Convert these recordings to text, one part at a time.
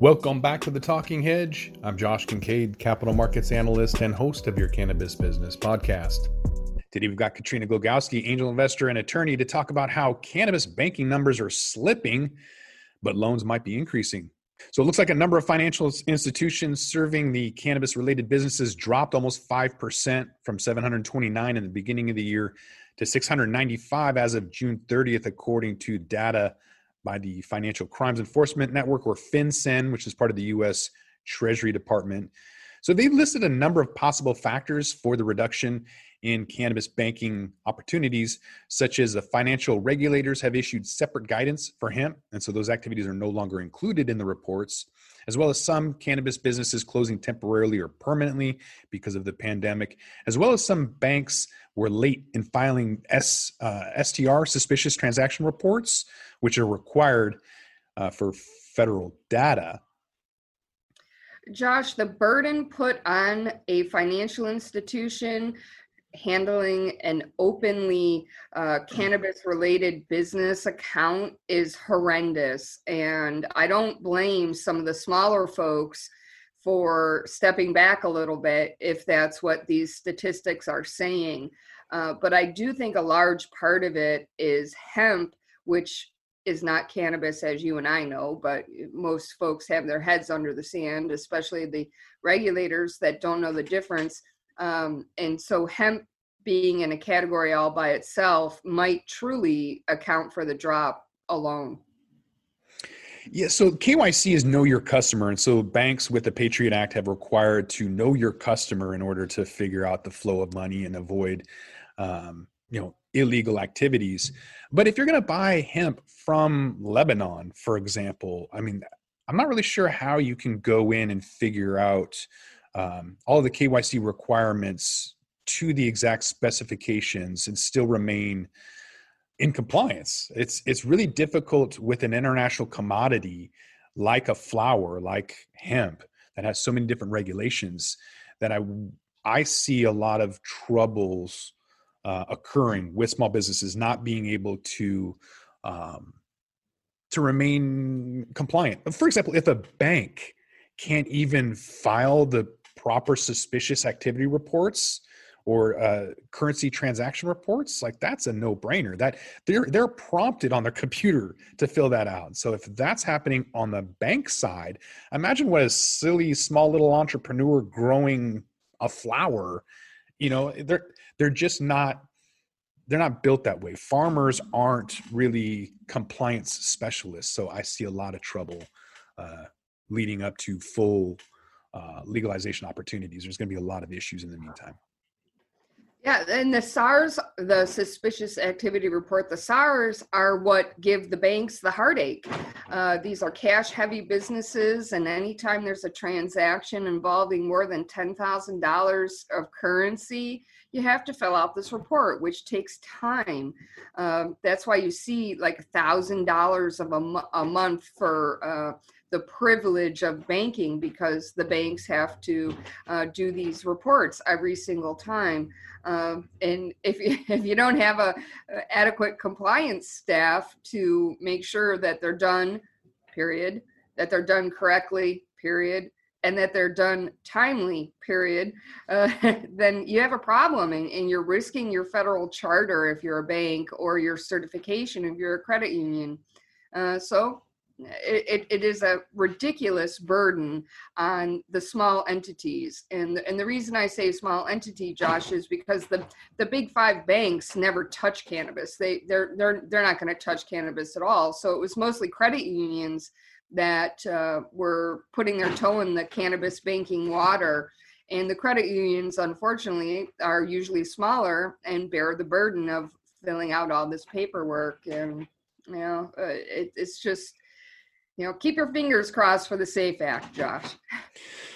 Welcome back to the Talking Hedge. I'm Josh Kincaid, capital markets analyst and host of your cannabis business podcast. Today we've got Katrina Gulgowski, angel investor and attorney, to talk about how cannabis banking numbers are slipping, but loans might be increasing. So it looks like a number of financial institutions serving the cannabis related businesses dropped almost 5% from 729 in the beginning of the year to 695 as of June 30th, according to data by the Financial Crimes Enforcement Network, or FinCEN, which is part of the U.S. Treasury Department. So they listed a number of possible factors for the reduction in cannabis banking opportunities, such as the financial regulators have issued separate guidance for hemp, and so those activities are no longer included in the reports, as well as some cannabis businesses closing temporarily or permanently because of the pandemic, as well as some banks were late in filing S, uh, STR suspicious transaction reports, which are required uh, for federal data. Josh, the burden put on a financial institution handling an openly uh, cannabis related business account is horrendous. And I don't blame some of the smaller folks for stepping back a little bit if that's what these statistics are saying. Uh, but I do think a large part of it is hemp, which is not cannabis as you and I know, but most folks have their heads under the sand, especially the regulators that don't know the difference. Um, and so hemp being in a category all by itself might truly account for the drop alone. Yeah, so KYC is know your customer. And so banks with the Patriot Act have required to know your customer in order to figure out the flow of money and avoid um, you know illegal activities. But if you're going to buy hemp from lebanon for example i mean i'm not really sure how you can go in and figure out um, all the kyc requirements to the exact specifications and still remain in compliance. It's it's really difficult with an international commodity like a flower like hemp that has so many different regulations that i i see a lot of troubles uh, occurring with small businesses not being able to um, to remain compliant. For example, if a bank can't even file the proper suspicious activity reports or uh, currency transaction reports, like that's a no-brainer. That they're they're prompted on their computer to fill that out. So if that's happening on the bank side, imagine what a silly small little entrepreneur growing a flower, you know, they're they're just not they're not built that way. Farmers aren't really compliance specialists, so I see a lot of trouble uh, leading up to full uh, legalization opportunities. There's going to be a lot of issues in the meantime. Yeah, and the SARS, the suspicious activity report, the SARS are what give the banks the heartache. Uh, these are cash heavy businesses, and anytime there's a transaction involving more than $10,000 of currency, you have to fill out this report, which takes time. Um, that's why you see like a $1,000 of a, a month for. Uh, the privilege of banking because the banks have to uh, do these reports every single time. Um, and if you, if you don't have a, a, adequate compliance staff to make sure that they're done, period, that they're done correctly, period, and that they're done timely, period, uh, then you have a problem and, and you're risking your federal charter if you're a bank or your certification if you're a credit union. Uh, so it, it is a ridiculous burden on the small entities and and the reason i say small entity josh is because the the big five banks never touch cannabis they they're they're they're not going to touch cannabis at all so it was mostly credit unions that uh, were putting their toe in the cannabis banking water. And the credit unions unfortunately are usually smaller and bear the burden of filling out all this paperwork. And you know uh, it, it's just you know, keep your fingers crossed for the SAFE Act, Josh.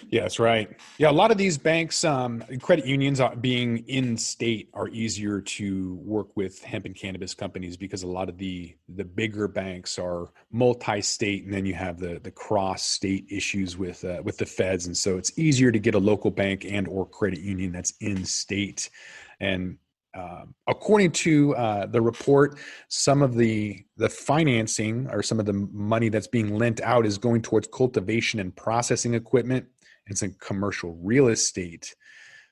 Yes, right. Yeah, a lot of these banks, um, credit unions, being in state, are easier to work with hemp and cannabis companies because a lot of the the bigger banks are multi-state, and then you have the the cross-state issues with uh, with the feds, and so it's easier to get a local bank and or credit union that's in state. And Um, according to uh, the report, some of the the financing or some of the money that's being lent out is going towards cultivation and processing equipment. and some commercial real estate,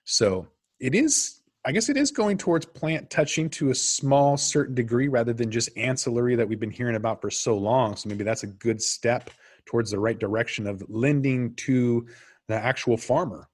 so it is. I guess it is going towards plant touching to a small certain degree rather than just ancillary that we've been hearing about for so long. So maybe that's a good step towards the right direction of lending to the actual farmer.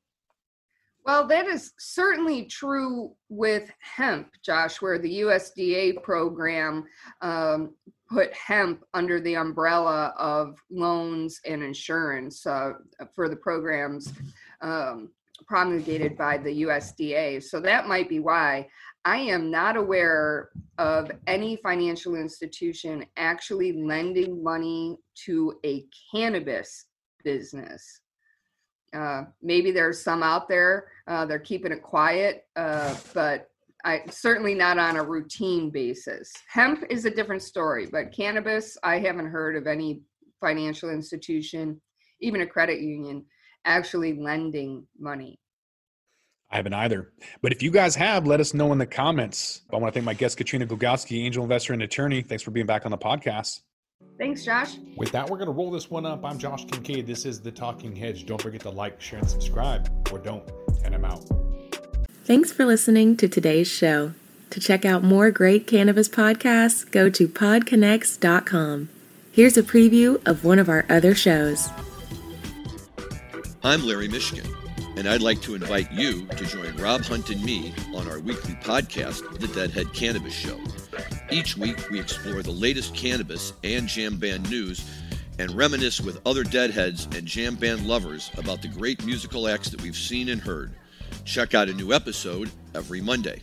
Well, that is certainly true with hemp, Josh, where the USDA program um, put hemp under the umbrella of loans and insurance uh, for the programs um, promulgated by the USDA. So that might be why. I am not aware of any financial institution actually lending money to a cannabis business. Uh, maybe there's some out there. Uh, they're keeping it quiet, uh, but I certainly not on a routine basis. Hemp is a different story, but cannabis, I haven't heard of any financial institution, even a credit union, actually lending money. I haven't either. But if you guys have, let us know in the comments. I want to thank my guest, Katrina Gulgowski, angel investor and attorney. Thanks for being back on the podcast. Thanks, Josh. With that, we're going to roll this one up. I'm Josh Kincaid. This is The Talking Hedge. Don't forget to like, share, and subscribe, or don't, and I'm out. Thanks for listening to today's show. To check out more great cannabis podcasts, go to podconx.com. Here's a preview of one of our other shows. I'm Larry Mishkin, and I'd like to invite you to join Rob Hunt and me on our weekly podcast, The Deadhead Cannabis Show. Each week, we explore the latest cannabis and jam band news and reminisce with other deadheads and jam band lovers about the great musical acts that we've seen and heard. Check out a new episode every Monday.